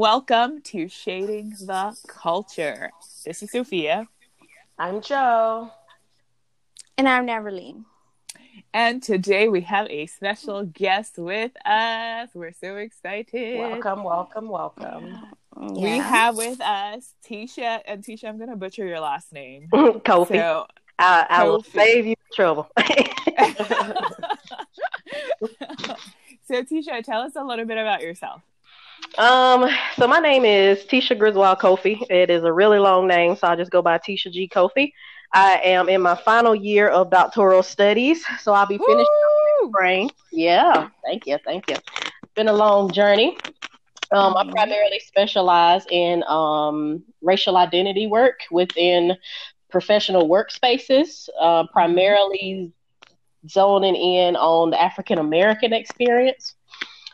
welcome to Shading the Culture. This is Sophia. I'm Joe. And I'm Neverline. And today we have a special guest with us. We're so excited. Welcome, welcome, welcome. Yeah. We have with us Tisha. And Tisha, I'm going to butcher your last name. Kofi. So, I, I will save you trouble. so, Tisha, tell us a little bit about yourself. Um, so my name is Tisha Griswold Kofi. It is a really long name, so I'll just go by Tisha G. Kofi. I am in my final year of doctoral studies, so I'll be finished spring. Yeah, thank you, thank you. It's been a long journey. Um, I mm-hmm. primarily specialize in um, racial identity work within professional workspaces, uh, primarily zoning in on the African American experience.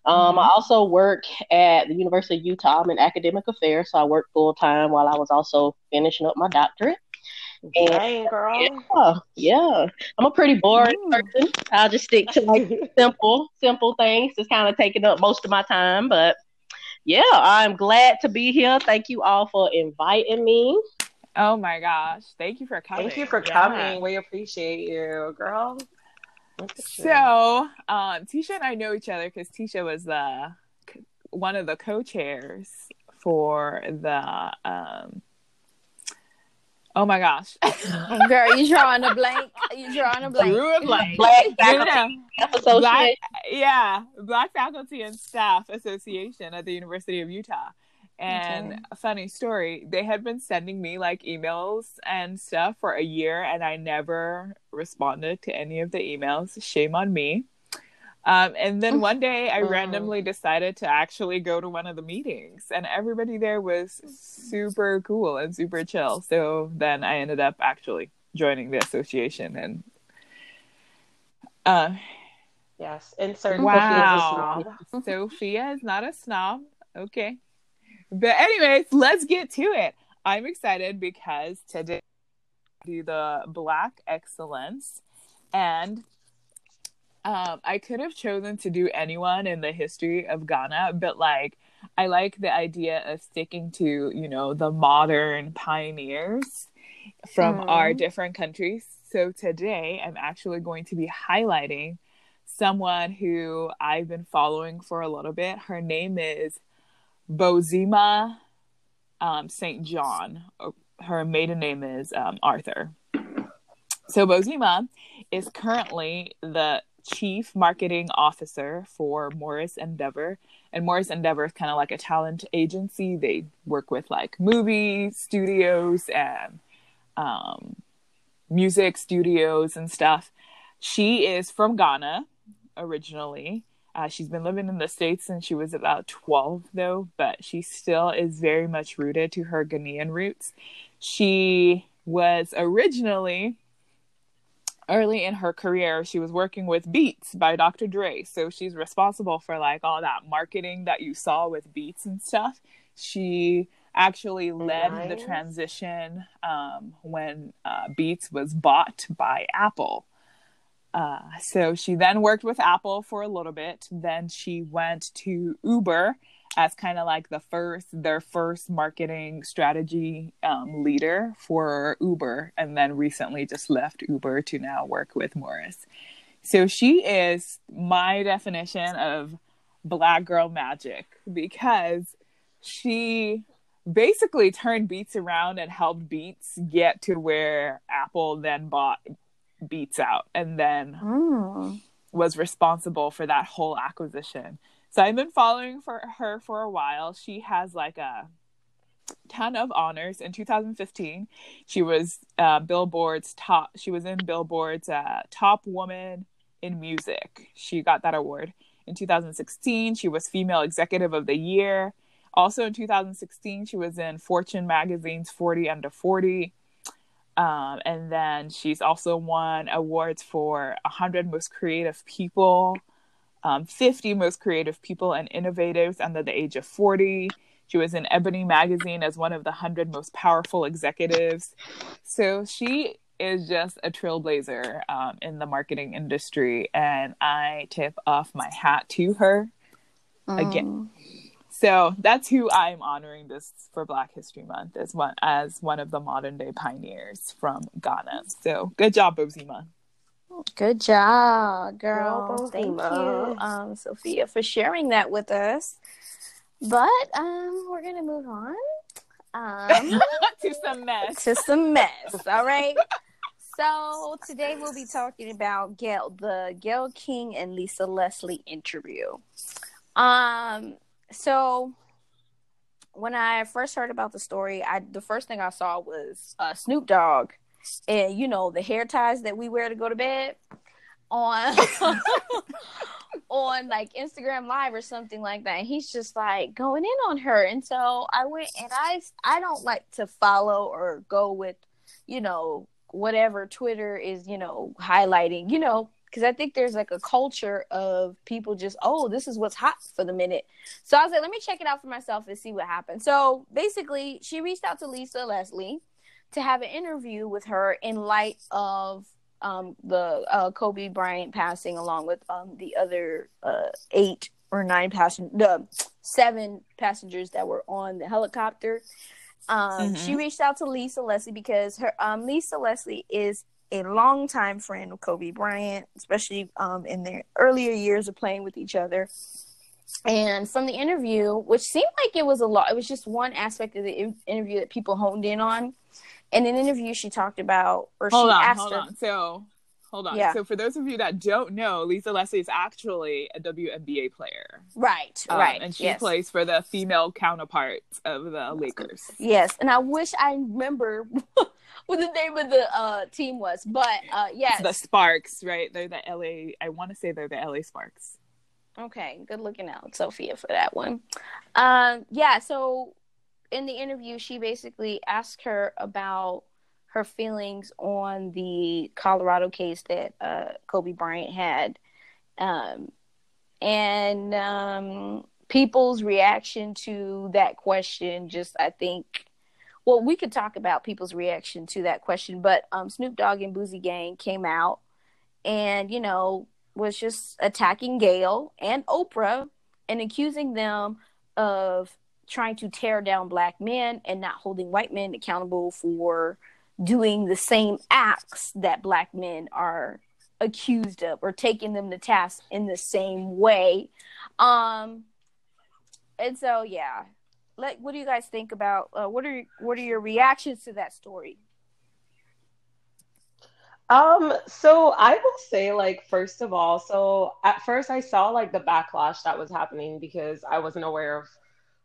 Um, I mm-hmm. also work at the University of Utah. I'm in academic affairs, so I work full time while I was also finishing up my doctorate. And, Dang, girl. Yeah, yeah. I'm a pretty boring mm. person. I'll just stick to like simple, simple things. Just kind of taking up most of my time. But yeah, I'm glad to be here. Thank you all for inviting me. Oh my gosh. Thank you for coming. Thank you for yeah. coming. We appreciate you, girl. So, um, Tisha and I know each other because Tisha was the one of the co-chairs for the. Um, oh my gosh, girl, you drawing a blank? You drawing a blank? Drew a blank. Black faculty Black, yeah, Black Faculty and Staff Association at the University of Utah. And okay. a funny story, they had been sending me like emails and stuff for a year, and I never responded to any of the emails. Shame on me. Um, and then one day I randomly decided to actually go to one of the meetings, and everybody there was super cool and super chill. So then I ended up actually joining the association and uh yes insert wow sophia is not a snob okay but anyways, let's get to it. I'm excited because today do the Black Excellence, and um, I could have chosen to do anyone in the history of Ghana, but like I like the idea of sticking to you know the modern pioneers from mm. our different countries. So today I'm actually going to be highlighting someone who I've been following for a little bit. Her name is Bozoma um, St. John. Her maiden name is um, Arthur. So Bozoma is currently the chief marketing officer for Morris Endeavor. And Morris Endeavor is kind of like a talent agency. They work with like movie studios and um, music studios and stuff. She is from Ghana originally. Uh, she's been living in the States since she was about 12, though, but she still is very much rooted to her Ghanaian roots. She was originally, early in her career, she was working with Beats by Dr. Dre. So she's responsible for like all that marketing that you saw with Beats and stuff. She actually led nice. the transition um, when uh, Beats was bought by Apple. Uh, so she then worked with Apple for a little bit. Then she went to Uber as kind of like the first, their first marketing strategy um, leader for Uber, and then recently just left Uber to now work with Morris. So she is my definition of black girl magic because she basically turned Beats around and helped Beats get to where Apple then bought beats out and then mm. was responsible for that whole acquisition. So I've been following for her for a while. She has like a ton of honors. In 2015, she was uh, Billboard's top. She was in Billboard's uh, top woman in music. She got that award. In 2016, she was Female Executive of the Year. Also in 2016, she was in Fortune magazine's 40 Under 40. Um, and then she's also won awards for 100 Most Creative People, um, 50 Most Creative People and Innovators under the age of 40. She was in Ebony Magazine as one of the 100 Most Powerful Executives. So she is just a trailblazer um, in the marketing industry, and I tip off my hat to her mm. again. So that's who I'm honoring this for Black History Month as one as one of the modern day pioneers from Ghana. So good job, Bozoma. Good job, girl. Girl, Thank Bozoma. you, um, Sophia, for sharing that with us. But um, we're gonna move on um, to some mess. to some mess. All right. So today we'll be talking about Gayle, the Gayle King and Lisa Leslie interview. Um, so when I first heard about the story, I the first thing I saw was uh, Snoop Dogg, and you know the hair ties that we wear to go to bed on on like Instagram Live or something like that. And he's just like going in on her, and so I went and I I don't like to follow or go with you know whatever Twitter is you know highlighting you know because I think there's like a culture of people just, oh, this is what's hot for the minute. So I was like, let me check it out for myself and see what happens. So basically, she reached out to Lisa Leslie to have an interview with her in light of um, the uh, Kobe Bryant passing, along with um, the other uh, eight or nine passenger, the seven passengers that were on the helicopter. Um, Mhm. She reached out to Lisa Leslie because her um, Lisa Leslie is a longtime friend of Kobe Bryant, especially um, in their earlier years of playing with each other. And from the interview, which seemed like it was a lot, it was just one aspect of the in- interview that people honed in on. In an interview, she talked about, or Hold she on, asked hold her, on. So hold on. Yeah. So for those of you that don't know, Lisa Leslie is actually a WNBA player. right, Um, right, And she yes. plays for the female counterpart of the Lakers. Yes, and I wish I remember what the name of the uh, team was, but uh, yes, The Sparks, right? They're the LA, I want to say they're the LA Sparks. Okay, good looking out, Sophia, for that one. Um, yeah, so in the interview, she basically asked her about her feelings on the Colorado case that uh, Kobe Bryant had, um, and um, people's reaction to that question. Just, I think, well, we could talk about people's reaction to that question, but um, Snoop Dogg and Boozy Gang came out and you know was just attacking Gayle and Oprah and accusing them of trying to tear down black men and not holding white men accountable for doing the same acts that black men are accused of or taking them to task in the same way. Um and so yeah. Like what do you guys think about uh, what are what are your reactions to that story? Um, so I will say, like, first of all, so at first I saw like the backlash that was happening because I wasn't aware of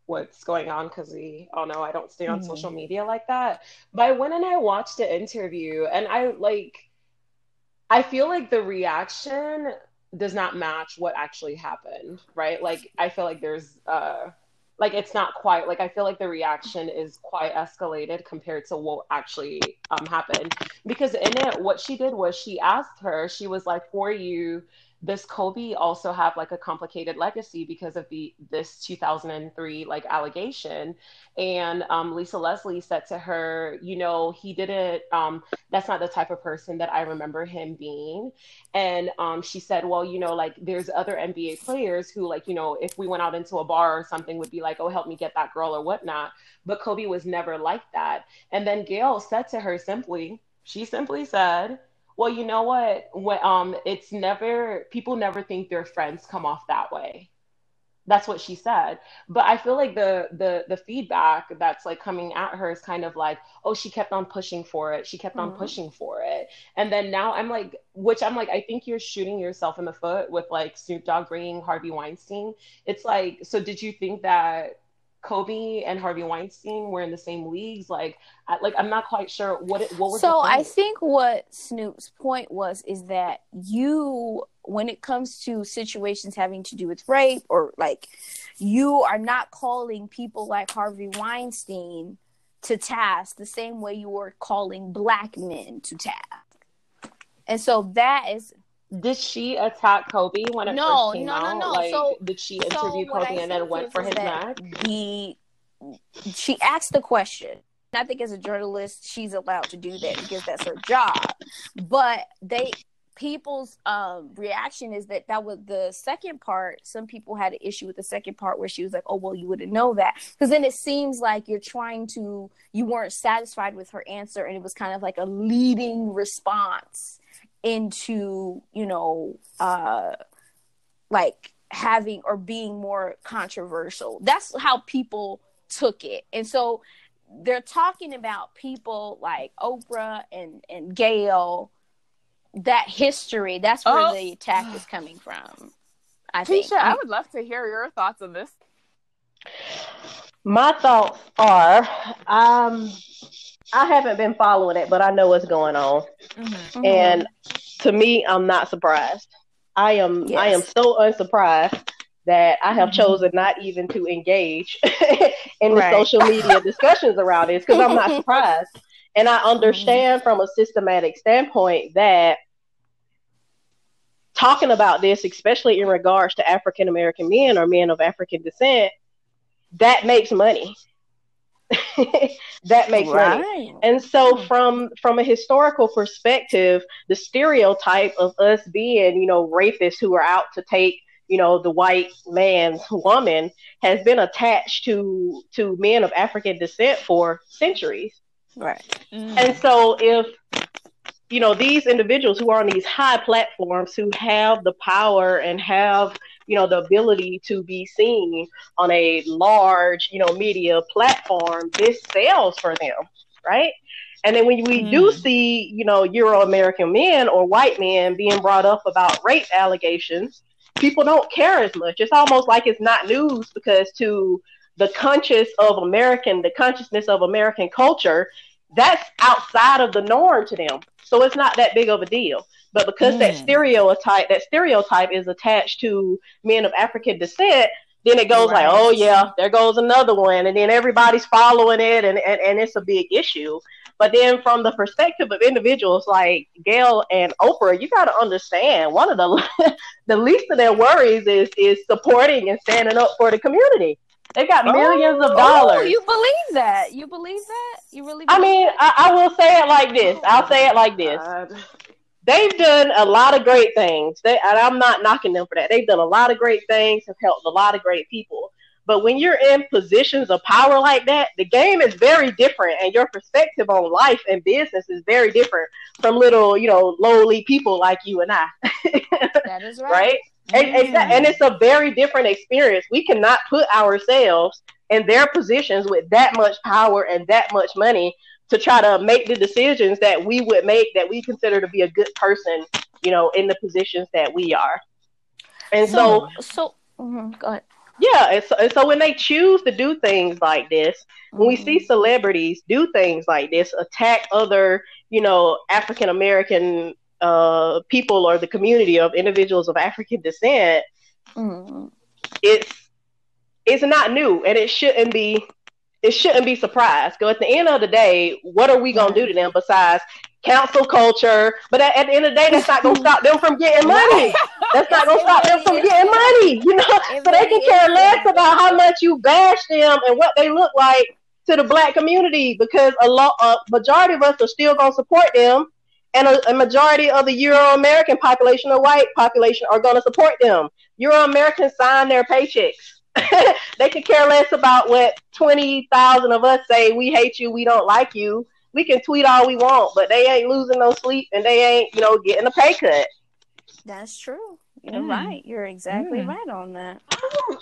what's going on because we all know I don't stay on Mhm. social media like that. But I went and I watched the interview and I like I feel like the reaction does not match what actually happened, right? Like I feel like there's uh like it's not quite like I feel like the reaction is quite escalated compared to what actually um happened. Because in it what she did was she asked her she was like for you does Kobe also have like a complicated legacy because of the this 2003 like allegation? And um, Lisa Leslie said to her you know he didn't um, that's not the type of person that I remember him being. And um, she said well you know like there's other NBA players who like you know if we went out into a bar or something would be like oh help me get that girl or whatnot. But Kobe was never like that. And then Gayle said to her simply she simply said well you know what? When, um it's never people never think their friends come off that way. That's what she said. But i feel like the the the feedback that's like coming at her is kind of like oh she kept on pushing for it. She kept on Mhm. pushing for it. And then now i'm like which i'm like i think you're shooting yourself in the foot with like snoop dogg bringing harvey weinstein. It's like so did you think that kobe and harvey weinstein were in the same leagues like I, like i'm not quite sure what it what was so I think what Snoop's point was is that you, when it comes to situations having to do with rape or like, you are not calling people like Harvey Weinstein to task the same way you were calling black men to task. And so that is Did she attack Kobe when it No, first came no, no, out? no. Like, So- did she interview what Kobe and then went for his neck? the she asked the question. I think as a journalist, she's allowed to do that because that's her job. But they people's um reaction is that that was the second part some people had an issue with the second part where she was like oh well you wouldn't know that because then it seems like you're trying to you weren't satisfied with her answer and it was kind of like a leading response into you know uh like having or being more controversial that's how people took it and so they're talking about people like oprah and and gayle that history that's where Oh. the attack is coming from i Tisha, think I would love to hear your thoughts on this. My thoughts are, um, I haven't been following it, but I know what's going on, Mhm. and to me, I'm not surprised. I am, I am so unsurprised that I have Mhm. chosen not even to engage in the social media discussions around this because I'm not surprised, and I understand from a systematic standpoint that talking about this, especially in regards to African American men or men of African descent, that makes money. that makes money. And so hmm. from from a historical perspective, the stereotype of us being, you know, rapists who are out to take, you know, the white man's woman has been attached to to men of African descent for centuries. right mm. And so if you know these individuals who are on these high platforms who have the power and have you know the ability to be seen on a large you know media platform this sells for them right and then when we do Mm. see you know euro american men or white men being brought up about rape allegations people don't care as much it's almost like it's not news because to the conscious of american the consciousness of american culture that's outside of the norm to them. So it's not that big of a deal. But because that Mm. stereotype, that stereotype is attached to men of African descent, then it goes like, oh yeah, there goes another one, and then everybody's following it, and, and and it's a big issue. But then from the perspective of individuals like Gayle and Oprah, you got to understand one of the the least of their worries is is supporting and standing up for the community. They got millions of Oh, dollars. you believe that? You believe that? You really? I mean, that? I, I will say it like this. I'll say it like this. They've done a lot of great things. They, and I'm not knocking them for that. They've done a lot of great things, have helped a lot of great people. But when you're in positions of power like that, the game is very different, and your perspective on life and business is very different from little, you know, lowly people like you and I, that is right. right? And, and, and it's a very different experience. We cannot put ourselves in their positions with that much power and that much money to try to make the decisions that we would make that we consider to be a good person, you know, in the positions that we are. And so, So, so mhm, go ahead. yeah, and so, and so when they choose to do things like this, when we see celebrities do things like this, attack other, you know, African American uh, people or the community of individuals of African descent, Mhm. it's it's not new and it shouldn't be it shouldn't be surprised. Because at the end of the day, what are we gonna do to them besides cancel culture? But at, at the end of the day, that's not gonna stop them from getting money. That's not gonna stop them from getting money. You know, so they can care less about how much you bash them and what they look like to the black community because a lot, a majority of us are still gonna support them, and a, a majority of the Euro American population or white population are gonna support them. Euro Americans sign their paychecks. they could care less about what twenty thousand of us say. We hate you. We don't like you. We can tweet all we want, but they ain't losing no sleep and they ain't, you know, getting a pay cut. That's true. You're Mm. right. You're exactly Mm. right on that.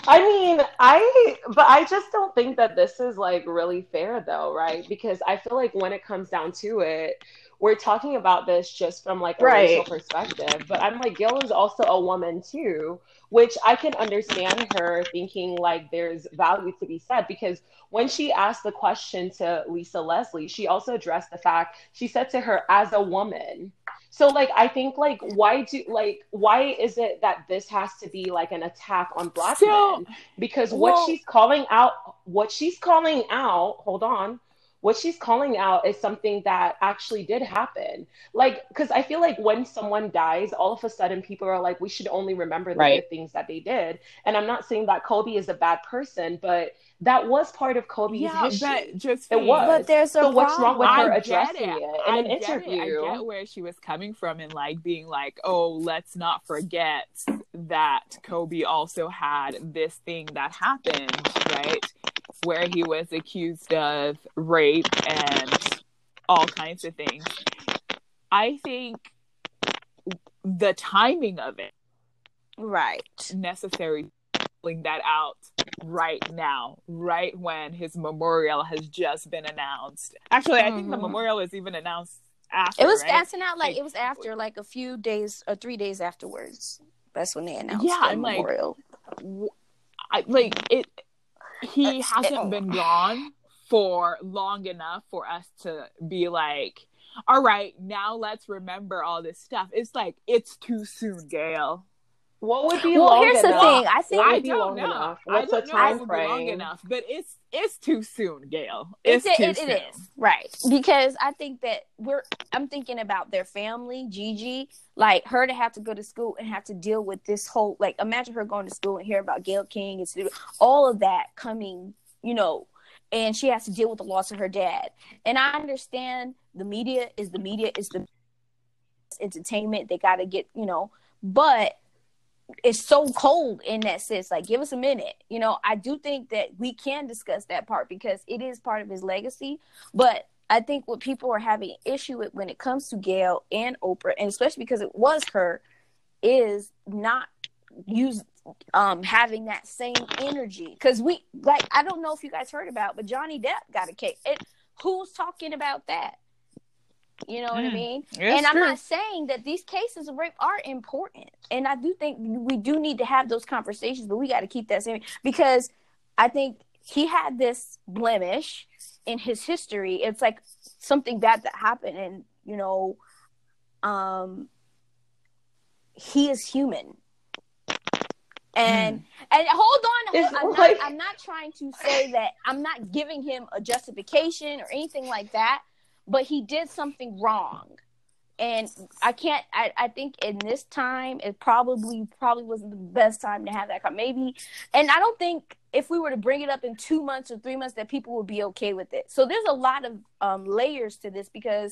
I mean, I but I just don't think that this is like really fair though, right? Because I feel like when it comes down to it, we're talking about this just from like a Right. racial perspective. But I'm like, Gayle is also a woman too, which I can understand her thinking like there's value to be said because when she asked the question to Lisa Leslie, she also addressed the fact she said to her as a woman. So like I think like why do like why is it that this has to be like an attack on black So- men? Because what well- she's calling out what she's calling out, hold on. What she's calling out is something that actually did happen. Like, because I feel like when someone dies, all of a sudden people are like, we should only remember the Right. good things that they did. And I'm not saying that Kobe is a bad person, but that was part of Kobe's yeah, history. but just It was. But there's a so what's wrong with her I get addressing it. it, in I an get it. interview? I get where she was coming from and like being like, oh, let's not forget that Kobe also had this thing that happened, right? Where he was accused of rape and all kinds of things. I think the timing of it Right. necessary pulling that out right now, right when his memorial has just been announced. Actually, I think the Mhm. memorial is even announced after. It was right? dancing out like Like- it was after like a few days or three days afterwards. That's when they announced Yeah, the I'm like- memorial. I, like it. He hasn't been gone for long enough for us to be like, all right, now let's remember all this stuff. It's like it's too soon, Gayle. What would be Well, long here's the thing. I think I don't long know. enough? I don't the know if it time would be long enough, but it's it's too soon, Gayle. It's, It's, too it, soon. it is right because I think that we're. I'm thinking about their family, Gigi, like her to have to go to school and have to deal with this whole. Like, imagine her going to school and hear about Gayle King and all of that coming. You know, and she has to deal with the loss of her dad. And I understand the media is the media is the entertainment. They got to get you know, but it's so cold in that sense. Like, give us a minute. You know, I do think that we can discuss that part because it is part of his legacy. But I think what people are having issue with when it comes to Gayle and Oprah, and especially because it was her, is not use um having that same energy. Because we like, I don't know if you guys heard about, but Johnny Depp got a case. It, who's talking about that? You know what I Mm. mean? And I'm true. not saying that these cases of rape are important. And I do think we do need to have those conversations, but we got to keep that same because I think he had this blemish in his history. It's like something bad that happened and, you know, um he is human. And and hold on, hold- I'm, like- not, I'm not trying to say that I'm not giving him a justification or anything like that, but he did something wrong. And I can't. I, I think in this time, it probably probably wasn't the best time to have that. con- Maybe, and I don't think if we were to bring it up in two months or three months, that people would be okay with it. So there's a lot of um, layers to this because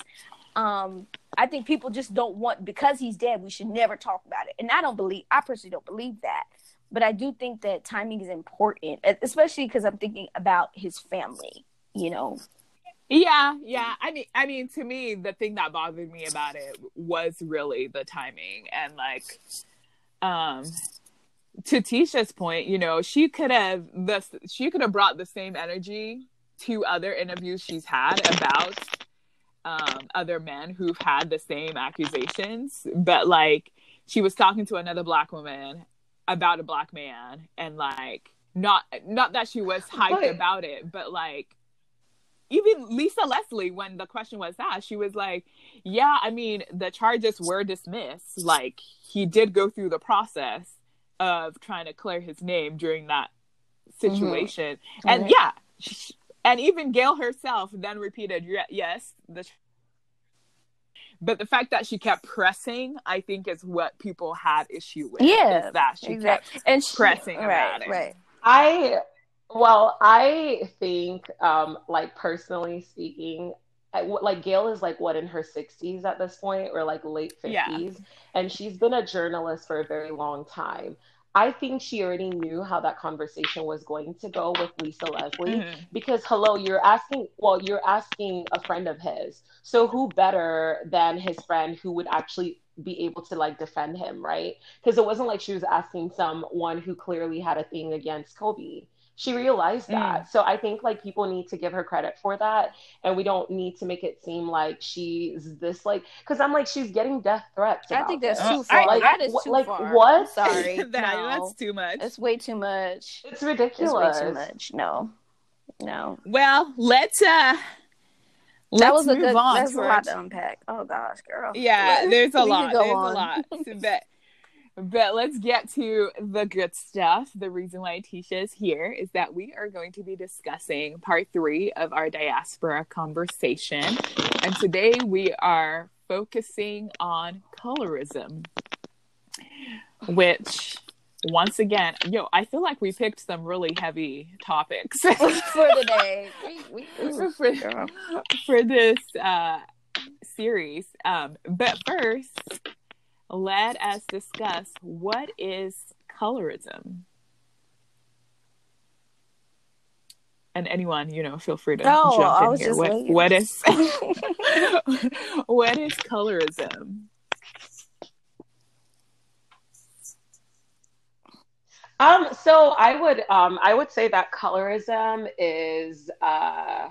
um, I think people just don't want because he's dead. We should never talk about it, and I don't believe. I personally don't believe that, but I do think that timing is important, especially because I'm thinking about his family. You know, Yeah, yeah. I mean, I mean, to me, the thing that bothered me about it was really the timing and like, um, to Tisha's point, you know, she could have the she could have brought the same energy to other interviews she's had about um other men who've had the same accusations, but like she was talking to another black woman about a black man and like not not that she was hyped Right. about it, but like even Lisa Leslie, when the question was asked, she was like, Yeah, I mean, the charges were dismissed. Like, he did go through the process of trying to clear his name during that situation. And Mhm. yeah, sh- and even Gayle herself then repeated, Yes, the. But the fact that she kept pressing, I think, is what people had issue with. Yeah, is that she exactly. kept and she, pressing right, about it. right. I well, I think um like personally speaking, I, like Gayle is like what in her 60s at this point or like late 50s Yeah. and she's been a journalist for a very long time. I think she already knew how that conversation was going to go with Lisa Leslie Mhm. because hello you're asking well you're asking a friend of his so who better than his friend who would actually be able to like defend him right because it wasn't like she was asking someone who clearly had a thing against kobe she realized that so i think like people need to give her credit for that and we don't need to make it seem like she's this like because i'm like she's getting death threats I think that's this. too far. I- that is wh- too like, far. what? Sorry, that, no, That's too much. it's way too much. it's It's way ridiculous too much. No, no. Well, let's uh let's that was a move good. on That's a lot to unpack. Oh gosh, girl. Yeah, there's a we lot. could go There's on. a lot. But But let's get to the good stuff. The reason why Tisha is here is that we are going to be discussing part three of our diaspora conversation. And today we are focusing on colorism, which once again, yo, I feel like we picked some really heavy topics for the day. We, we, for, for this uh, series. Um, but first, let us discuss what is colorism. And anyone, you know, feel free to Oh, I jump was in here. just What, what is what is colorism? Um, so I would um I would say that colorism is uh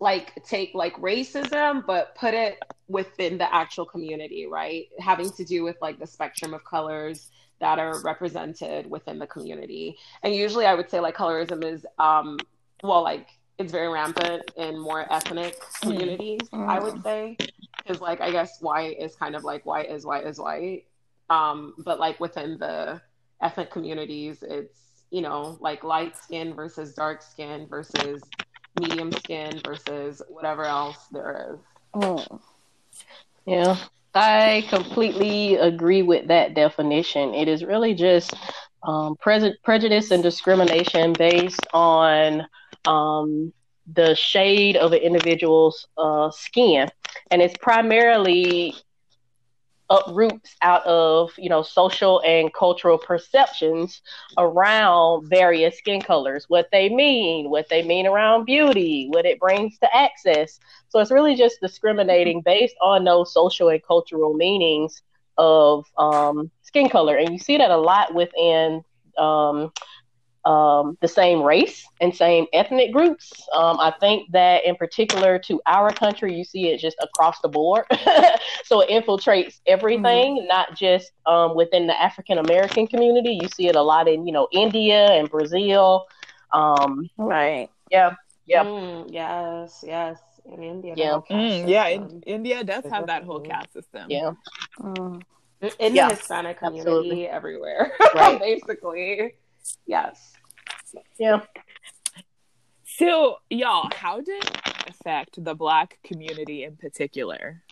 like take like racism but put it within the actual community, right? Having to do with like the spectrum of colors that are represented within the community. And usually I would say like colorism is um well like it's very rampant in more ethnic communities, I would say. Because like I guess white is kind of like white is white is white. Um, but like within the ethnic communities, it's you know like light skin versus dark skin versus medium skin versus whatever else there is. Mm. Yeah, I completely agree with that definition. It is really just um, pre- prejudice and discrimination based on um, the shade of an individual's uh, skin, and it's primarily uproots out of you know social and cultural perceptions around various skin colors what they mean what they mean around beauty what it brings to access. So it's really just discriminating based on those social and cultural meanings of um, skin color. And you see that a lot within um, um, the same race and same ethnic groups. Um, I think that in particular to our country, you see it just across the board. so it infiltrates everything, not just um, within the African American community. You see it a lot in, you know, India and Brazil. Um, Right. yeah, yeah. Mm, yes, yes. In India, Yeah. Mm, yeah, in. India does have that whole caste system. Yeah. Mm. in Yeah, the Hispanic community absolutely. everywhere, Right. basically. Yes. Yeah. So, y'all, how did it affect the black community in particular?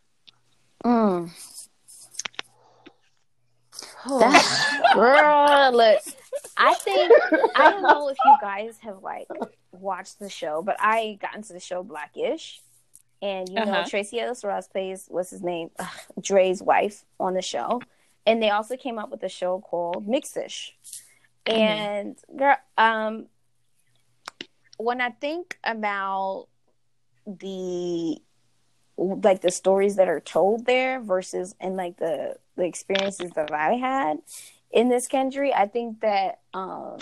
Mm. That, girl, look, I think I don't know if you guys have like watched the show, but I got into the show Blackish, and you know Uh-huh. Tracee Ellis Ross plays what's his name, Ugh, Dre's wife on the show, and they also came up with a show called Mixish, and girl, um, when I think about the like the stories that are told there versus and like the the experiences that I had in this country, I think that um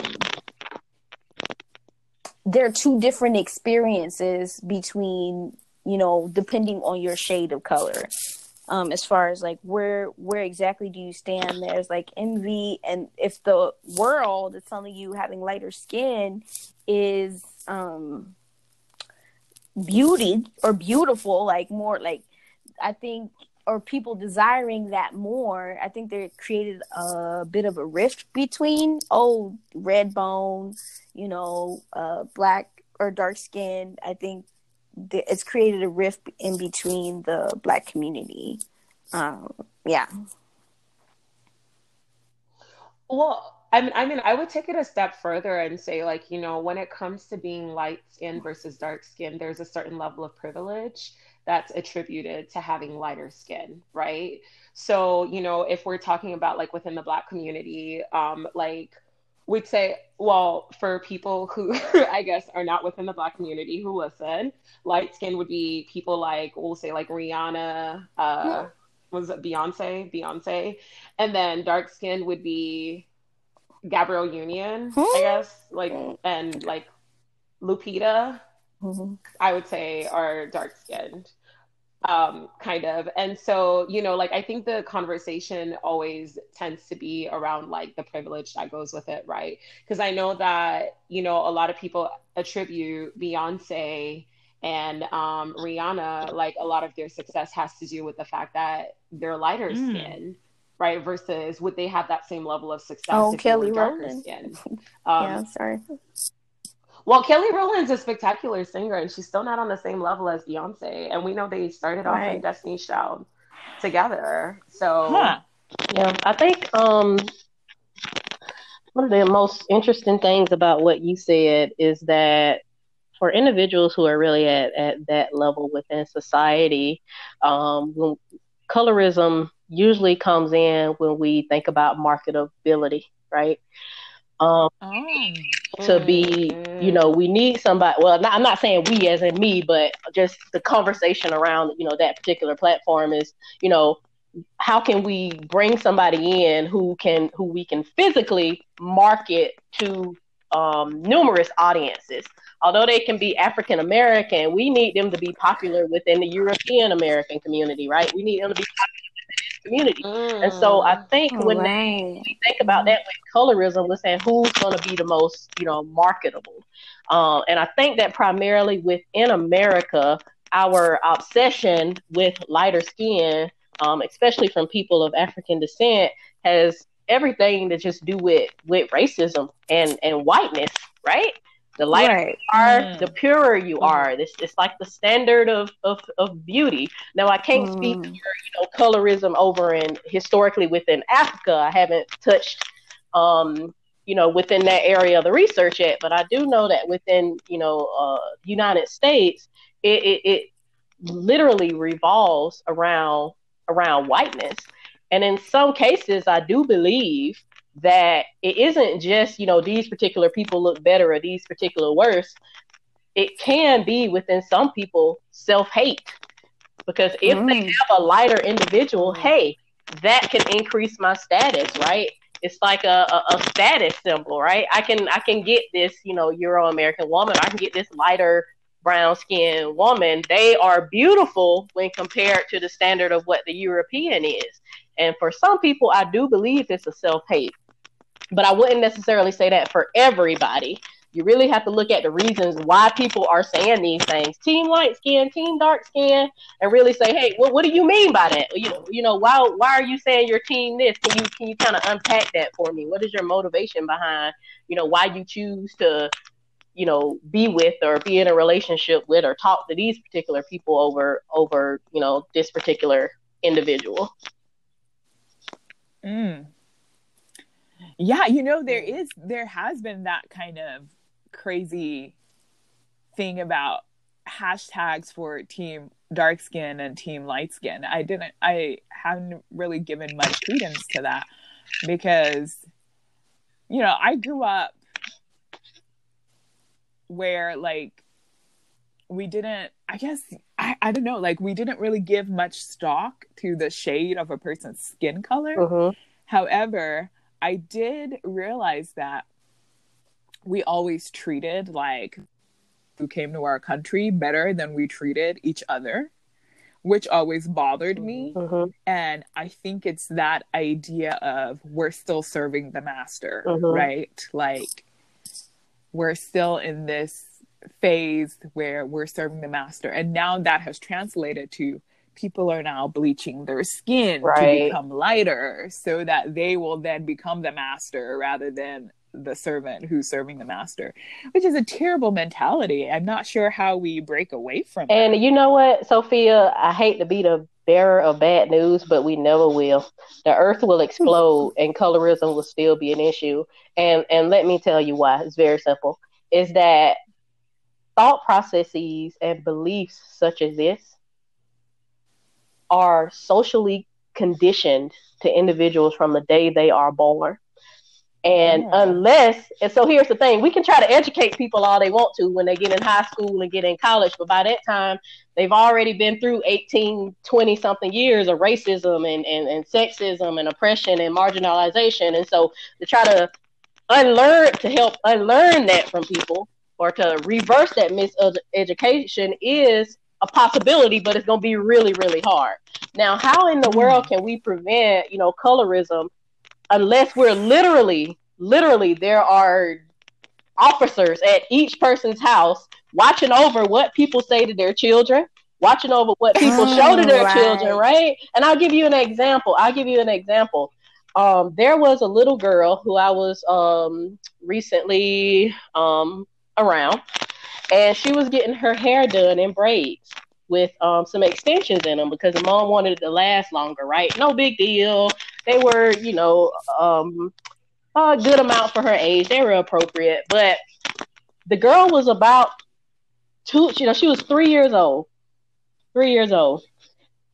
there are two different experiences between, you know, depending on your shade of color. Um, as far as like where where exactly do you stand? There's like envy, and if the world is telling you having lighter skin is um beauty or beautiful, like more like I think or people desiring that more, I think they created a bit of a rift between oh red bone, you know, uh, black or dark skin. I think it's created a rift in between the black community. Um, yeah. Well, I mean, I mean, I would take it a step further and say, like, you know, when it comes to being light skinned versus dark skinned, there's a certain level of privilege that's attributed to having lighter skin, right? So, you know, if we're talking about like within the Black community, um, like we'd say, well, for people who I guess are not within the Black community who listen, light skin would be people like, we'll say like Rihanna, uh, was it Beyonce? Beyonce. And then dark skin would be Gabrielle Union, I guess, like, and like Lupita, Mhm. I would say are dark skinned, um, kind of. And so, you know, like I think the conversation always tends to be around like the privilege that goes with it, right? Because I know that, you know, a lot of people attribute Beyonce and um, Rihanna, like a lot of their success has to do with the fact that they're lighter Mm. skinned right? Versus would they have that same level of success? Oh, if they Kelly were darker Rowland. skinned? Um, yeah, sorry. Well, Kelly Rowland's a spectacular singer, and she's still not on the same level as Beyonce. And we know they started off in Destiny's Child together. So Huh. Yeah, I think um one of the most interesting things about what you said is that for individuals who are really at, at that level within society, um, when colorism usually comes in when we think about marketability, right? Um, Oh. to be, you know, we need somebody. Well, not, I'm not saying we as in me, but just the conversation around, you know, that particular platform is, you know, how can we bring somebody in who can, who we can physically market to um, numerous audiences. Although they can be African American, we need them to be popular within the European American community, right? We need them to be popular within this community. And so I think Oh, when Lame. we think about that with colorism, we're saying who's going to be the most, you know, marketable. Uh, and I think that primarily within America, our obsession with lighter skin, um, especially from people of African descent, has everything to just do with with racism and and whiteness, right? The lighter Right. you are, Mm. the purer you are. It's, it's like the standard of, of, of beauty. Now, I can't speak Mm. for you know colorism over in historically within Africa. I haven't touched um, you know within that area of the research yet, but I do know that within you know uh, United States, it, it, it literally revolves around around whiteness. And in some cases, I do believe that it isn't just, you know, these particular people look better or these particular worse. It can be within some people self hate. Because if they Mm. have a lighter individual, hey, that can increase my status, right? It's like a, a, a status symbol, right? I can I can get this, you know, Euro American woman, I can get this lighter brown skinned woman. They are beautiful when compared to the standard of what the European is. And for some people, I do believe it's a self hate. But I wouldn't necessarily say that for everybody. You really have to look at the reasons why people are saying these things. Team light skin, team dark skin, and really say, hey, what, what do you mean by that? You know, you know, why why are you saying your team this? Can you can you kind of unpack that for me? What is your motivation behind, you know, why you choose to, you know, be with or be in a relationship with or talk to these particular people over over, you know, this particular individual? Mm. Yeah, you know, there is there has been that kind of crazy thing about hashtags for team dark skin and team light skin. I didn't I haven't really given much credence to that because you know, I grew up where like we didn't I guess I, I don't know, like we didn't really give much stock to the shade of a person's skin color. Mm-hmm. However, I did realize that we always treated like who came to our country better than we treated each other, which always bothered me. Mm-hmm. And I think it's that idea of we're still serving the master, Mhm. right? Like we're still in this phase where we're serving the master. And now that has translated to people are now bleaching their skin to become lighter so that they will then become the master rather than the servant who's serving the master, which is a terrible mentality. I'm not sure how we break away from it. And you know what, Sophia? I hate to be the bearer of bad news, but we never will. The earth will explode and colorism will still be an issue. And and let me tell you why. It's very simple. Is that thought processes and beliefs such as this are socially conditioned to individuals from the day they are born. And Oh. unless, and so here's the thing, we can try to educate people all they want to when they get in high school and get in college, but by that time, they've already been through 18, 20 something years of racism and, and, and sexism and oppression and marginalization. And so to try to unlearn, to help unlearn that from people or to reverse that miseducation is a possibility, but it's going to be really, really hard. Now, how in the world can we prevent, you know, colorism unless we're literally, literally, there are officers at each person's house watching over what people say to their children, watching over what people show to their Mm, right. children, right? And I'll give you an example. I'll give you an example. Um, there was a little girl who I was um, recently um, around, and she was getting her hair done in braids with um, some extensions in them because the mom wanted it to last longer, right? No big deal. They were, you know, um, a good amount for her age. They were appropriate, but the girl was about two. You know, she was three years old. Three years old.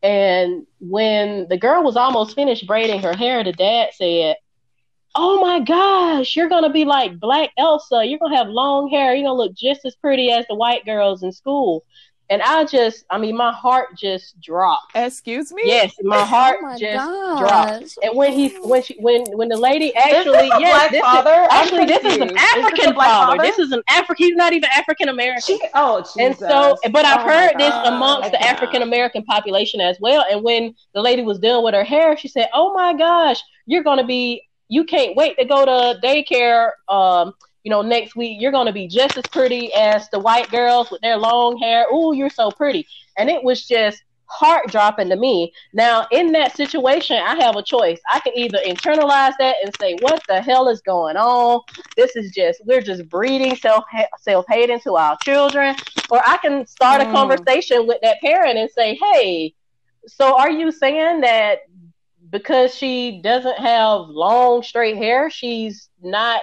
And when the girl was almost finished braiding her hair, the dad said, Oh my gosh, you're going to be like Black Elsa. You're going to have long hair. You're going to look just as pretty as the white girls in school. And I just, I mean, my heart just dropped. Excuse me? Yes, my oh heart oh my just gosh. dropped. And when he, when she, when, when the lady actually, this a yes, black this father? is, actually, this is an confused. Is this a African father. father? This is an African. He's not even African American. She, oh, And so, but I've Oh heard this amongst the. African American population as well. And when the lady was done with her hair, she said, "Oh my gosh, you're gonna be. You can't wait to go to daycare. Um, you know, next week you're gonna be just as pretty as the white girls with their long hair. Ooh, you're so pretty." And it was just heart dropping to me. Now, in that situation, I have a choice. I can either internalize that and say, "What the hell is going on? This is just we're just breeding self self hate into our children," or I can start a Mm. conversation with that parent and say, "Hey, so are you saying that because she doesn't have long straight hair, she's not,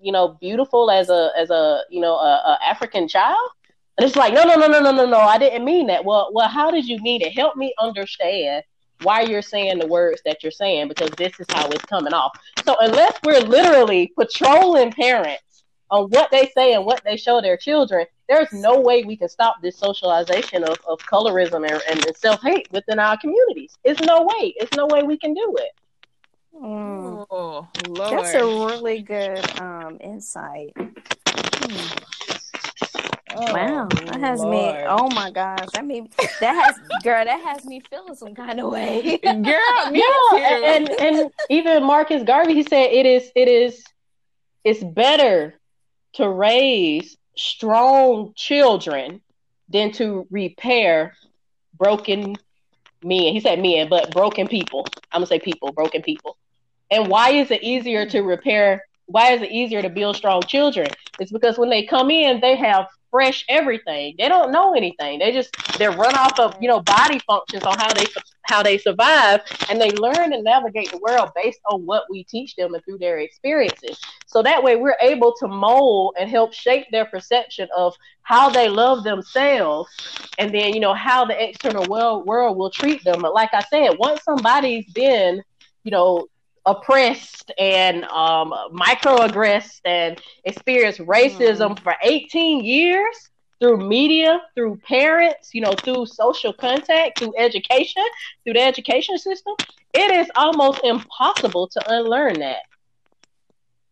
you know, beautiful as a as a you know a, a African child?" And it's like, no, no, no, no, no, no, no. I didn't mean that. Well, well, how did you mean it? Help me understand why you're saying the words that you're saying because this is how it's coming off. So unless we're literally patrolling parents on what they say and what they show their children, there's no way we can stop this socialization of, of colorism and, and self hate within our communities. It's no way. It's no way we can do it. Mm. Oh, Lord. That's a really good um, insight. Hmm. Oh, Wow, that has me. Oh my gosh, that made that has girl. That has me feeling some kind of way. Girl, me yeah, too. and, and and even Marcus Garvey, he said it is it is it's better to raise strong children than to repair broken men. He said men, but broken people. I'm gonna say people, broken people. And why is it easier to repair? Why is it easier to build strong children? It's because when they come in, they have fresh everything. They don't know anything. They just they're run off of you know body functions on how they how they survive, and they learn and navigate the world based on what we teach them and through their experiences. So that way, we're able to mold and help shape their perception of how they love themselves, and then you know how the external world world will treat them. But like I said, once somebody's been you know oppressed and um, microaggressed and experienced racism for 18 years through media, through parents, you know, through social contact, through education, through the education system, it is almost impossible to unlearn that.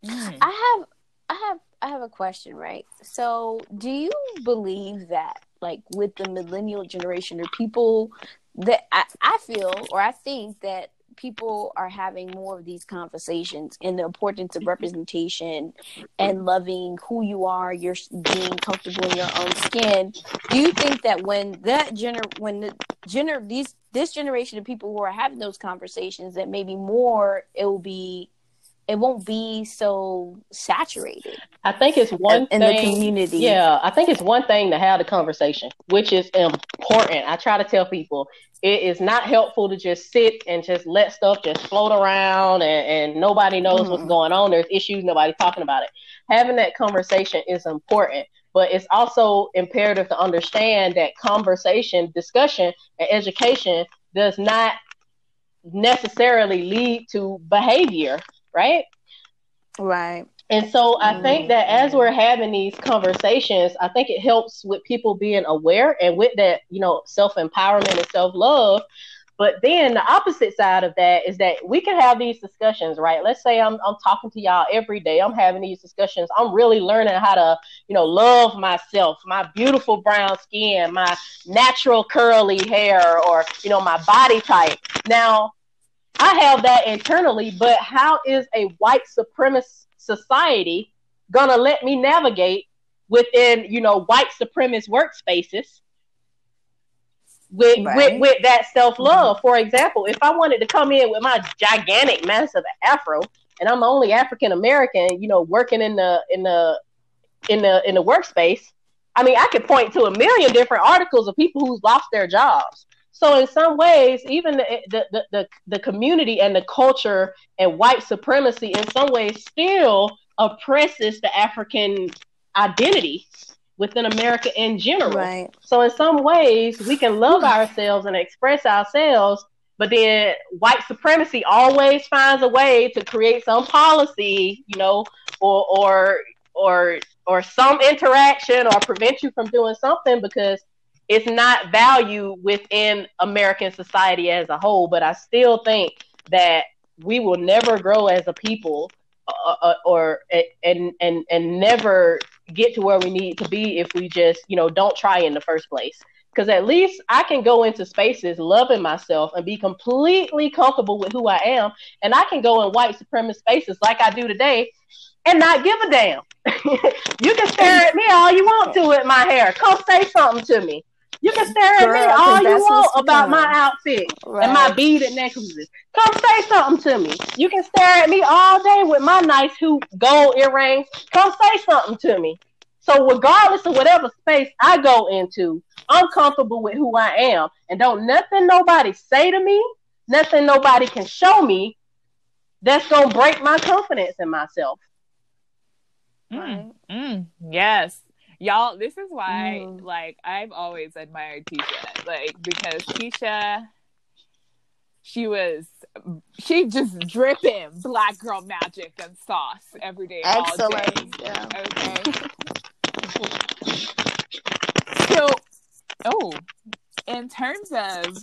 Mm. I have, I have, I have a question, right? So, do you believe that, like, with the millennial generation, or people that I, I feel or I think that people are having more of these conversations and the importance of representation and loving who you are, you're being comfortable in your own skin. Do you think that when that gener when the gener these this generation of people who are having those conversations that maybe more it will be it won't be so saturated I think it's one in thing. the community. Yeah, I think it's one thing to have the conversation, which is important. I try to tell people it is not helpful to just sit and just let stuff just float around and, and nobody knows what's Mhm. going on. There's issues, nobody's talking about it. Having that conversation is important, but it's also imperative to understand that conversation, discussion, and education does not necessarily lead to behavior, right? Right. And so I mm-hmm. think that as we're having these conversations, I think it helps with people being aware and with that, you know, self empowerment and self love. But then the opposite side of that is that we can have these discussions, right? Let's say I'm I'm talking to y'all every day. I'm having these discussions. I'm really learning how to, you know, love myself, my beautiful brown skin, my natural curly hair, or you know, my body type. Now, I have that internally, but how is a white supremacist society gonna let me navigate within, you know, white supremacist workspaces with Right. with, with that self love. Mm-hmm. For example, if I wanted to come in with my gigantic, massive afro, and I'm the only African American, you know, working in the in the in the in the workspace, I mean, I could point to a million different articles of people who's lost their jobs. So in some ways, even the the, the, the, the community and the culture and white supremacy in some ways still oppresses the African identity within America in general. Right. So in some ways, we can love ourselves and express ourselves, but then white supremacy always finds a way to create some policy, you know, or or or or some interaction or prevent you from doing something because it's not valued within American society as a whole. But I still think that we will never grow as a people uh, uh, or and and and never get to where we need to be if we just you know don't try in the first place. Because at least i can go into spaces loving myself and be completely comfortable with who i am and i can go in white supremacist spaces like i do today and not give a damn. You can stare at me all you want to with my hair. Come say something to me you can stare at me all you want about my on. outfit and my Right. beaded necklaces. Come say something to me. You can stare at me all day with my nice hoop gold earrings. Come say something to me. So regardless of whatever space I go into, I'm comfortable with who I am, and don't nothing nobody say to me, nothing nobody can show me that's gonna break my confidence in myself. Mm, Right. mm, yes. Y'all, this is why Mm. like I've always admired Tisha. Like because Tisha she was she just dripping black girl magic and sauce every day. all day. Excellent. Yeah. Okay. So, oh, in terms of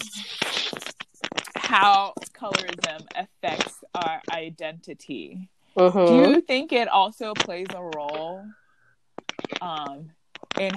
how colorism affects our identity, Mhm. do you think it also plays a role um, we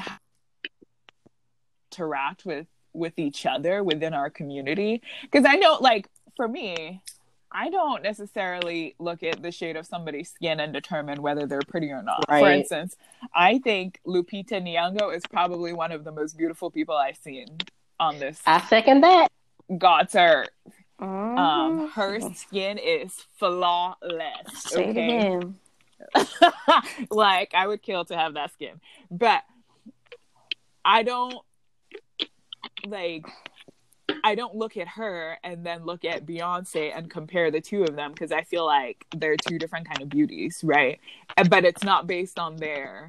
interact with with each other within our community? Because I know, like for me, I don't necessarily look at the shade of somebody's skin and determine whether they're pretty or not. For instance, I think Lupita Nyong'o is probably one of the most beautiful people I've seen on this I second that. God's earth. Mhm. Um, her skin is flawless. Say it okay? Again. like I would kill to have that skin. But I don't like I don't look at her and then look at Beyonce and compare the two of them because I feel like they're two different kind of beauties, right? But it's not based on their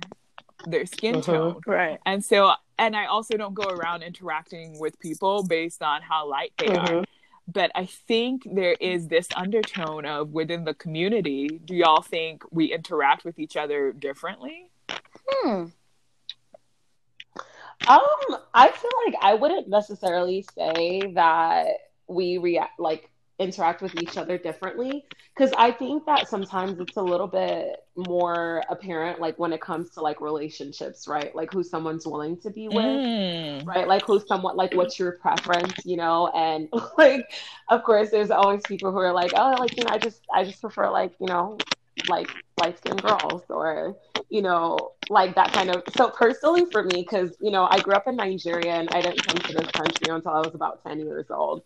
their skin Mhm. tone. Right. And so and I also don't go around interacting with people based on how light they are Mhm. But I think there is this undertone of within the community. Do y'all think we interact with each other differently? Hmm. Um, I feel like I wouldn't necessarily say that we react like interact with each other differently because I think that sometimes it's a little bit more apparent like when it comes to like relationships, right? Like who someone's willing to be with. Mm. right? Like who's somewhat like what's your preference, you know? And like of course there's always people who are like, oh like you know, I just I just prefer like, you know, like light skinned girls or you know, like that kind of so personally for me, because you know, I grew up in Nigeria and I didn't come to this country until I was about 10 years old.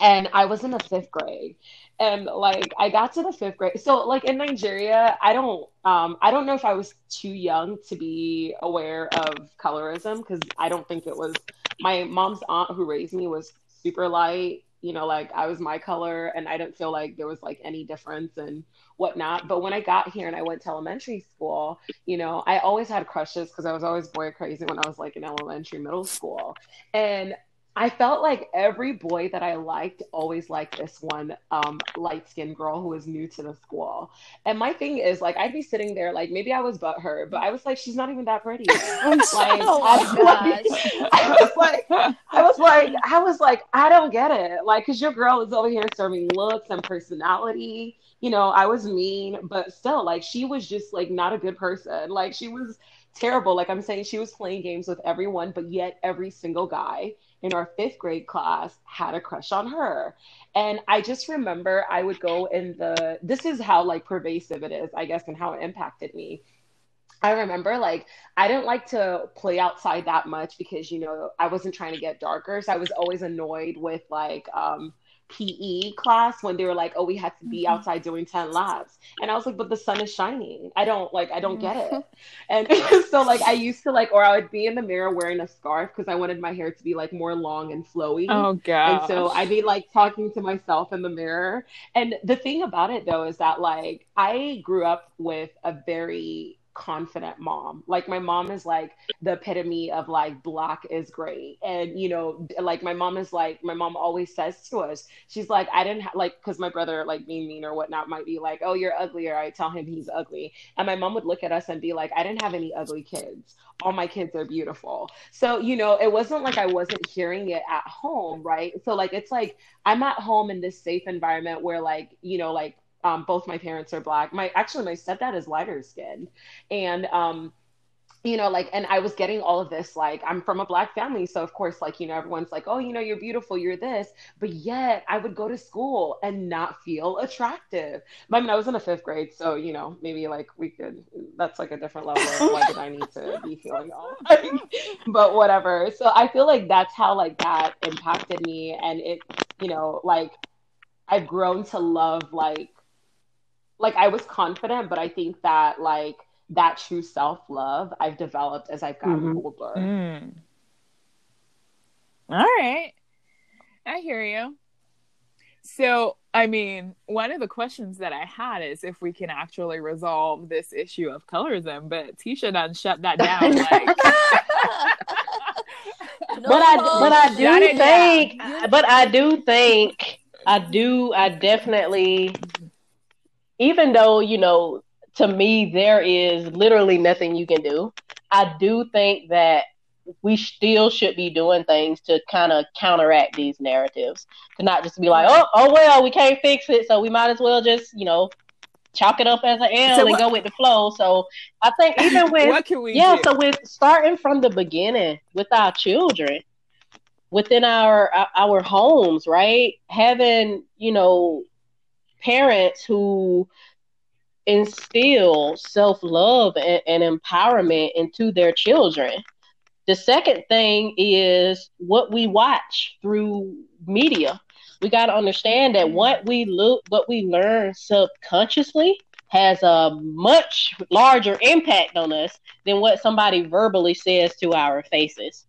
And I was in the fifth grade. And like I got to the fifth grade. So like in Nigeria, I don't um I don't know if I was too young to be aware of colorism because I don't think it was my mom's aunt who raised me was super light, you know, like I was my color and I didn't feel like there was like any difference and whatnot. But when I got here and I went to elementary school, you know, I always had crushes because I was always boy crazy when I was like in elementary, middle school. And I felt like every boy that I liked always liked this one um, light skinned girl who was new to the school. And my thing is, like, I'd be sitting there, like, maybe I was butthurt, but I was like, she's not even that pretty. like, Oh I, gosh. I was like, I was like, I was like, I don't get it. Like, cause your girl is over here serving looks and personality. You know, I was mean, but still, like, she was just like not a good person. Like, she was terrible. Like I'm saying, she was playing games with everyone, but yet every single guy in our fifth grade class had a crush on her. And I just remember I would go in the, this is how like pervasive it is, I guess, and how it impacted me. I remember like I didn't like to play outside that much because you know I wasn't trying to get darker. So I was always annoyed with like um PE class when they were like, "Oh, we had to be mm-hmm. outside doing 10 laps." And I was like, "But the sun is shining. I don't like I don't get it." Mm-hmm. And so like I used to like or I would be in the mirror wearing a scarf because I wanted my hair to be like more long and flowy. Oh god. And so I'd be like talking to myself in the mirror. And the thing about it though is that like I grew up with a very confident mom. Like my mom is like the epitome of like black is great. And you know, like my mom is like my mom always says to us, she's like, I didn't ha-, like because my brother like being mean or whatnot might be like, oh, you're ugly, or I tell him he's ugly. And my mom would look at us and be like, I didn't have any ugly kids. All my kids are beautiful. So, you know, it wasn't like I wasn't hearing it at home, right? So like it's like I'm at home in this safe environment where like, you know, like um, both my parents are black. My actually my stepdad is lighter skinned, and um, you know, like, and I was getting all of this, like, I'm from a black family. So, of course, like, you know, everyone's like, oh, you know, you're beautiful, you're this. But yet, I would go to school and not feel attractive. I mean, I was in the fifth grade. So, you know, maybe like we could, that's like a different level of why did I need to be feeling all but whatever. So, I feel like that's how, like, that impacted me. And it, you know, like, I've grown to love, like, like I was confident, but I think that like that true self love I've developed as I've gotten mm-hmm. older. Mm. All right. I hear you. So, I mean, one of the questions that I had is if we can actually resolve this issue of colorism, but Tisha done shut that down. like, but I, but I do think, but I do think, I do, I definitely even though, you know, to me, there is literally nothing you can do, I do think that we still should be doing things to kind of counteract these narratives. To not just be like, oh, oh well, we can't fix it, so we might as well just, you know, chalk it up as an L so and what, go with the flow. So I think even with what can we yeah, do? so with starting from the beginning with our children within our our homes, right? Having you know parents who instill self love and, and, empowerment into their children. The second thing is what we watch through media. We got to understand that what we look, what we learn subconsciously has a much larger impact on us than what somebody verbally says to our faces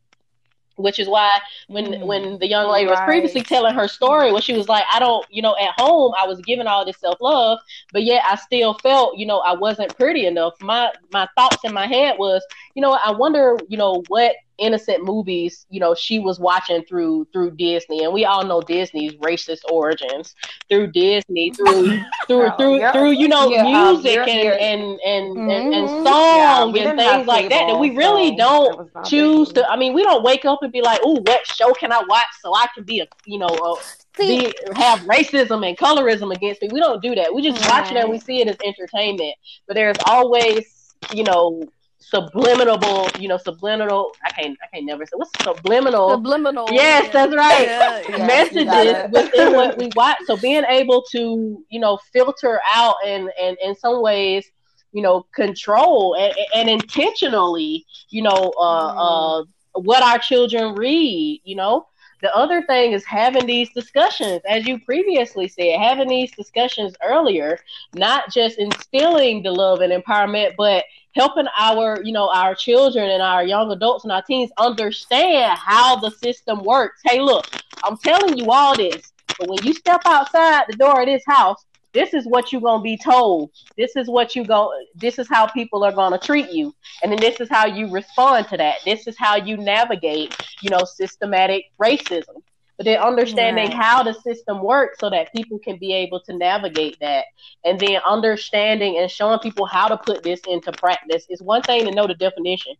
which is why when mm. when the young lady was previously telling her story when she was like i don't you know at home i was given all this self-love but yet i still felt you know i wasn't pretty enough my my thoughts in my head was you know i wonder you know what innocent movies, you know, she was watching through through Disney, and we all know Disney's racist origins through Disney, through through oh, through yeah. through you know yeah, um, music um, and, and, and, mm-hmm. and and song yeah, and things like that. That we really so don't choose to. I mean, we don't wake up and be like, "Oh, what show can I watch so I can be a you know a, be, have racism and colorism against me?" We don't do that. We just right. watch it and we see it as entertainment. But there's always you know subliminal, you know, subliminal. I can't, I can't never say what's subliminal. Subliminal. Yes, yeah. that's right. Yeah, yeah, Messages within what we watch. So being able to, you know, filter out and and in some ways, you know, control and, and intentionally, you know, uh, mm. uh, what our children read. You know, the other thing is having these discussions, as you previously said, having these discussions earlier, not just instilling the love and empowerment, but helping our, you know, our children and our young adults and our teens understand how the system works. Hey, look, I'm telling you all this, but when you step outside the door of this house, this is what you're gonna be told. This is what you go. This is how people are gonna treat you, and then this is how you respond to that. This is how you navigate, you know, systematic racism but then understanding right. how the system works so that people can be able to navigate that and then understanding and showing people how to put this into practice is one thing to know the definition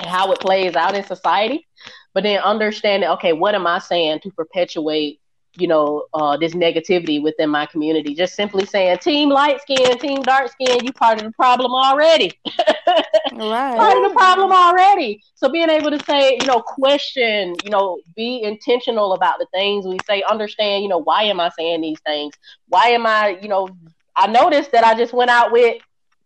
and how it plays out in society but then understanding okay what am i saying to perpetuate you know, uh, this negativity within my community. Just simply saying, team light skin, team dark skin, you part of the problem already. right. Part of the problem already. So being able to say, you know, question, you know, be intentional about the things we say, understand, you know, why am I saying these things? Why am I, you know, I noticed that I just went out with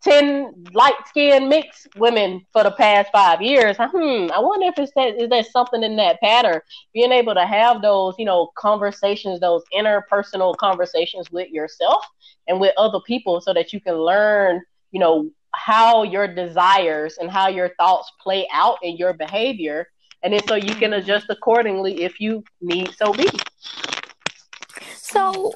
ten light skinned mixed women for the past five years. Hmm, I wonder if it's that is there something in that pattern? Being able to have those, you know, conversations, those interpersonal conversations with yourself and with other people so that you can learn, you know, how your desires and how your thoughts play out in your behavior. And then so you can adjust accordingly if you need so be. So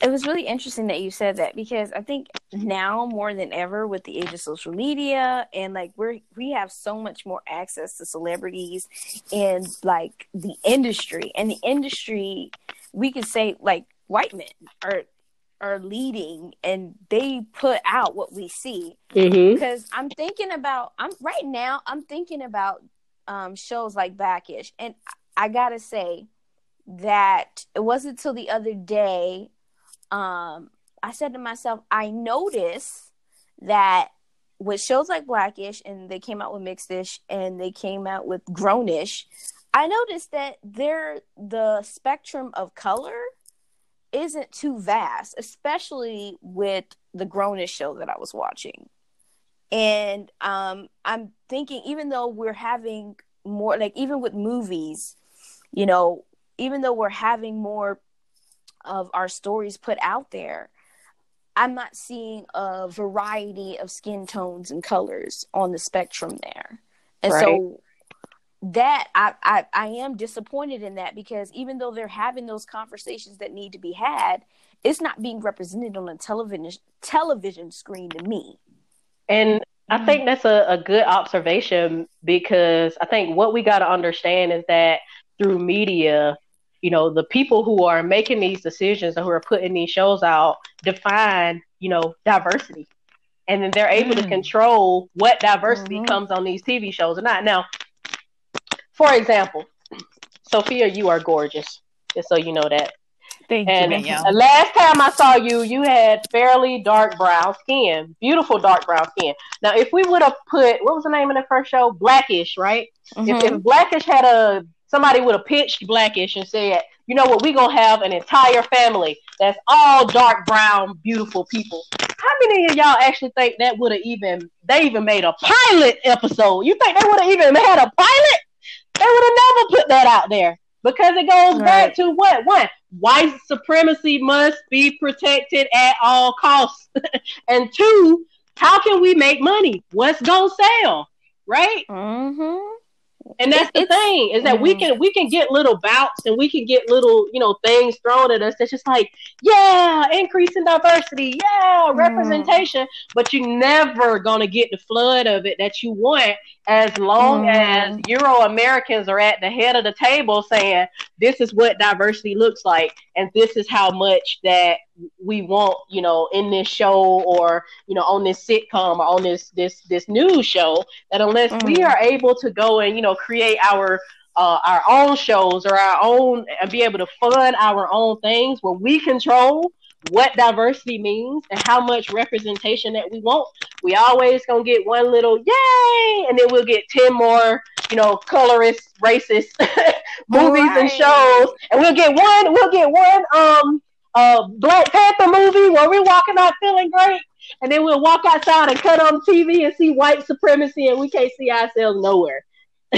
it was really interesting that you said that because I think now more than ever with the age of social media and like we're we have so much more access to celebrities and like the industry and the industry we could say like white men are are leading and they put out what we see Mm-hmm. because I'm thinking about I'm right now I'm thinking about um shows like Blackish and I gotta say that it wasn't till the other day um I said to myself I noticed that with shows like Blackish and they came out with Mixedish and they came out with Grownish I noticed that they're the spectrum of color isn't too vast especially with the Grownish show that I was watching. And um i'm thinking even though we're having more like even with movies you know even though we're having more of our stories put out there i'm not seeing a variety of skin tones and colors on the spectrum there. And so that I, I i am disappointed in that because even though they're having those conversations that need to be had it's not being represented on a television television screen to me. And I mm. think that's a, a good observation because I think what we got to understand is that through media, you know, the people who are making these decisions and who are putting these shows out define, you know, diversity. And then they're able to Mm. control what diversity Mhm. comes on these TV shows or not. Now, for example, Sophia, you are gorgeous. Just so you know that. Thank And you, Danielle. the last time I saw you, you had fairly dark brown skin, beautiful dark brown skin. Now, if we would have put what was the name of the first show, Blackish, right? If, if Blackish had a somebody would have pitched Blackish and said, you know what, we're gonna have an entire family that's all dark brown, beautiful people. How many of y'all actually think that would have even they even made a pilot episode? You think they would have even had a pilot? They would have never put that out there because it goes back to what one white supremacy must be protected at all costs, and two, how can we make money? What's gonna sell, right? Mm-hmm. And that's the It's- thing is that we Mhm. can we can get little bouts and we can get little you know things thrown at us that's just like yeah increase in diversity yeah representation but you're never gonna get the flood of it that you want as long Mhm. as Euro Americans are at the head of the table saying this is what diversity looks like and this is how much that we want you know in this show or you know on this sitcom or on this this this news show that unless we Mhm. are able to go and you know create our uh, our own shows or our own and be able to fund our own things where we control what diversity means and how much representation that we want we always gonna get one little yay and then we'll get 10 more you know colorist racist movies and shows and we'll get one we'll get one um uh black panther movie where we're walking out feeling great and then we'll walk outside and cut on TV and see white supremacy, and we can't see ourselves nowhere.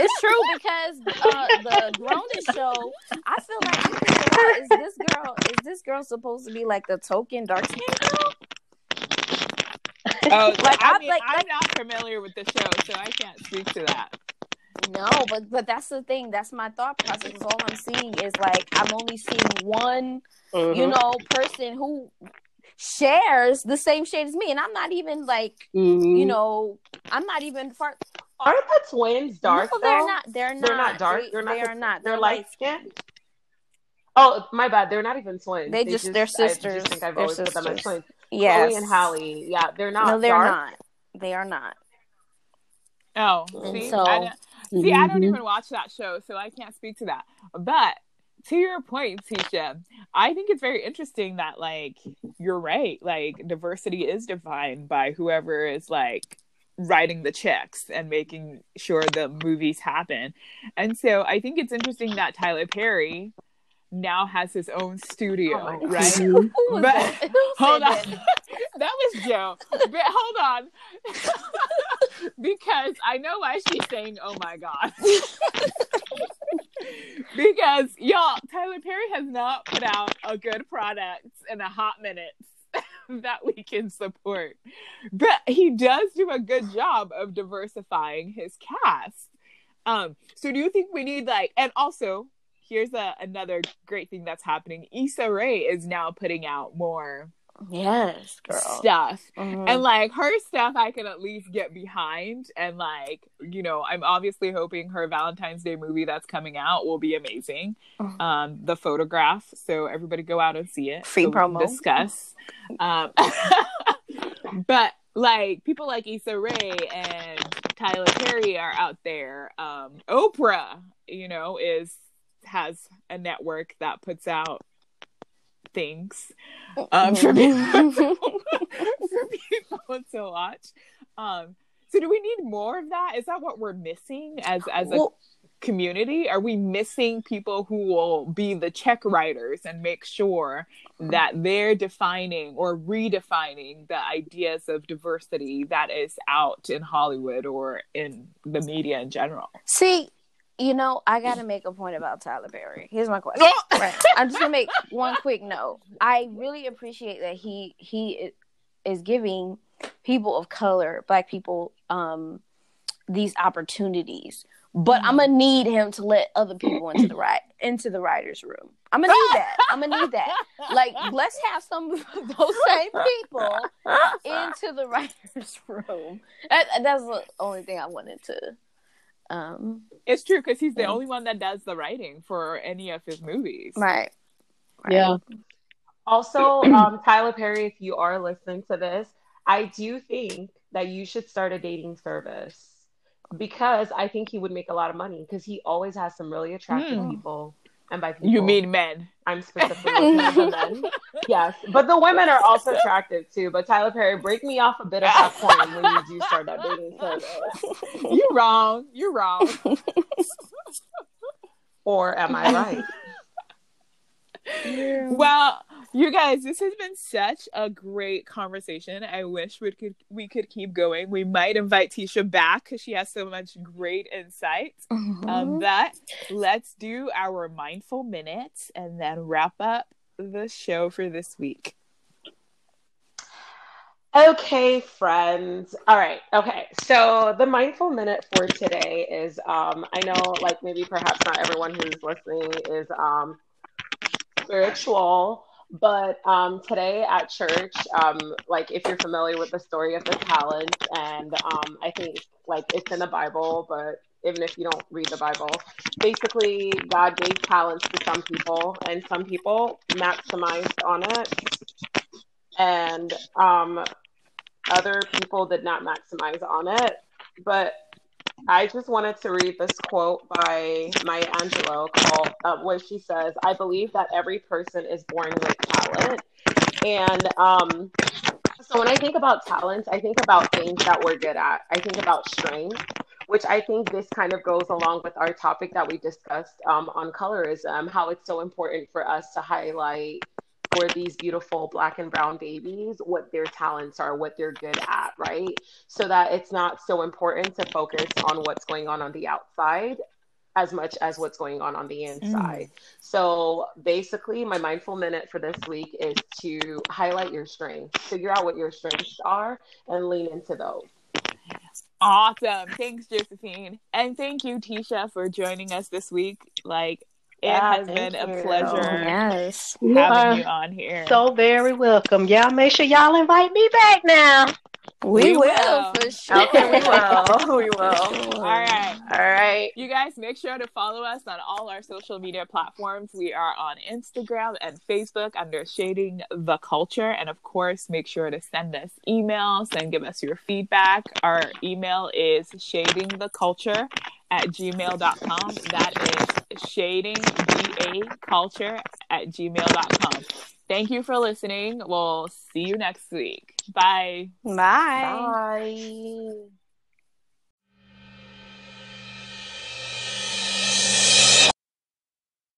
It's true because uh, the Grownish show, I feel like you can say, "Oh, is this girl is this girl supposed to be like the token dark skin girl? Oh, Like, I I'm mean, like- I'm like- not familiar with the show, so I can't speak to that. No, but but that's the thing. That's my thought process. All I'm seeing is like I'm only seeing one, you Mhm. know, person who shares the same shade as me, and I'm not even like Mhm. you know, I'm not even far. Aren't the twins dark? No, they're though? not. They're not. They're not dark. They, They're not. They are not. They're, They're, light skinned. Oh, my bad. They're not even twins. They just- they're I sisters. just think I've They're always put them as twins. Yes. Chloe and Halle. Yeah, they're not. no, they're dark. not. They are not. Oh, see, so- I don't, see, I don't Mhm. even watch that show, so I can't speak to that. But to your point, Tisha, I think it's very interesting that, like, you're right. Like, diversity is defined by whoever is like writing the checks and making sure the movies happen. And so I think it's interesting that Tyler Perry now has his own studio, Oh right? But- that? Hold on. that? that was Joe. But hold on. because I know why she's saying, oh my God. because, y'all, Tyler Perry has not put out a good product in a hot minute that we can support. But he does do a good job of diversifying his cast. Um, so do you think we need like and also here's a, another great thing that's happening. Issa Rae is now putting out more Yes, girl. stuff. Mhm. And like her stuff I can at least get behind. And like, you know, I'm obviously hoping her Valentine's Day movie that's coming out will be amazing. Mhm. Um, the photograph. So everybody go out and see it. Free So promo. Discuss. Um but like people like Issa Rae and Tyler Perry are out there. Um Oprah, you know, is has a network that puts out things um, for people for people to watch. Um, so do we need more of that? Is that what we're missing as as a Well, community? Are we missing people who will be the check writers and make sure that they're defining or redefining the ideas of diversity that is out in Hollywood or in the media in general? see, you know, I got to make a point about Tyler Perry. Here's my question. right. I'm just gonna make one quick note. I really appreciate that he he is giving people of color, black people, um, these opportunities. But I'm gonna need him to let other people into the right into the writers' room. I'm gonna need that. I'm gonna need that. Like, let's have some of those same people into the writers' room. That, that's the only thing I wanted to. Um, It's true because he's the Yeah. only one that does the writing for any of his movies. right. right. Yeah. Also, um, Tyler Perry, if you are listening to this, I do think that you should start a dating service because I think he would make a lot of money because he always has some really attractive Hmm. people. And by people, You mean men? I'm specifically looking at the men. Yes, but the women are also attractive too. But Tyler Perry, break me off a bit of that coin when you do start that dating service. You wrong. You're wrong. Or am I right? well, you guys, this has been such a great conversation. I wish we could we could keep going. We might invite Tisha back because she has so much great insight. Mhm. Um, but let's do our mindful minutes and then wrap up the show for this week. Okay, friends. All right. Okay. So the mindful minute for today is um I know like maybe perhaps not everyone who's listening is um spiritual, but um today at church, um like if you're familiar with the story of the talents and um I think like it's in the Bible, but even if you don't read the Bible, basically God gave talents to some people and some people maximized on it. And um other people did not maximize on it. But I just wanted to read this quote by Maya Angelou called uh, where she says, "I believe that every person is born with talent." And um, so when I think about talents, I think about things that we're good at. I think about strengths, which I think this kind of goes along with our topic that we discussed um, on colorism, how it's so important for us to highlight for these beautiful black and brown babies what their talents are, what they're good at, right? So that it's not so important to focus on what's going on on the outside as much as what's going on on the mm. inside. So basically, my mindful minute for this week is to highlight your strengths, figure out what your strengths are, and lean into those. Awesome. Thanks, Josephine. And thank you, Tisha, for joining us this week. Like, it Yeah, has thank been a you. pleasure Yes. You having are you on here. so very welcome. Y'all make sure y'all invite me back now. We, We will, will. for sure. Okay, we will. We will. All right. All right. You guys make sure to follow us on all our social media platforms. We are on Instagram and Facebook under Shading the Culture. And of course, make sure to send us emails and give us your feedback. Our email is shadingtheculture at gmail.com. That is shading, D-A, culture at gmail.com. Thank you for listening. We'll see you next week. Bye. Bye. Bye.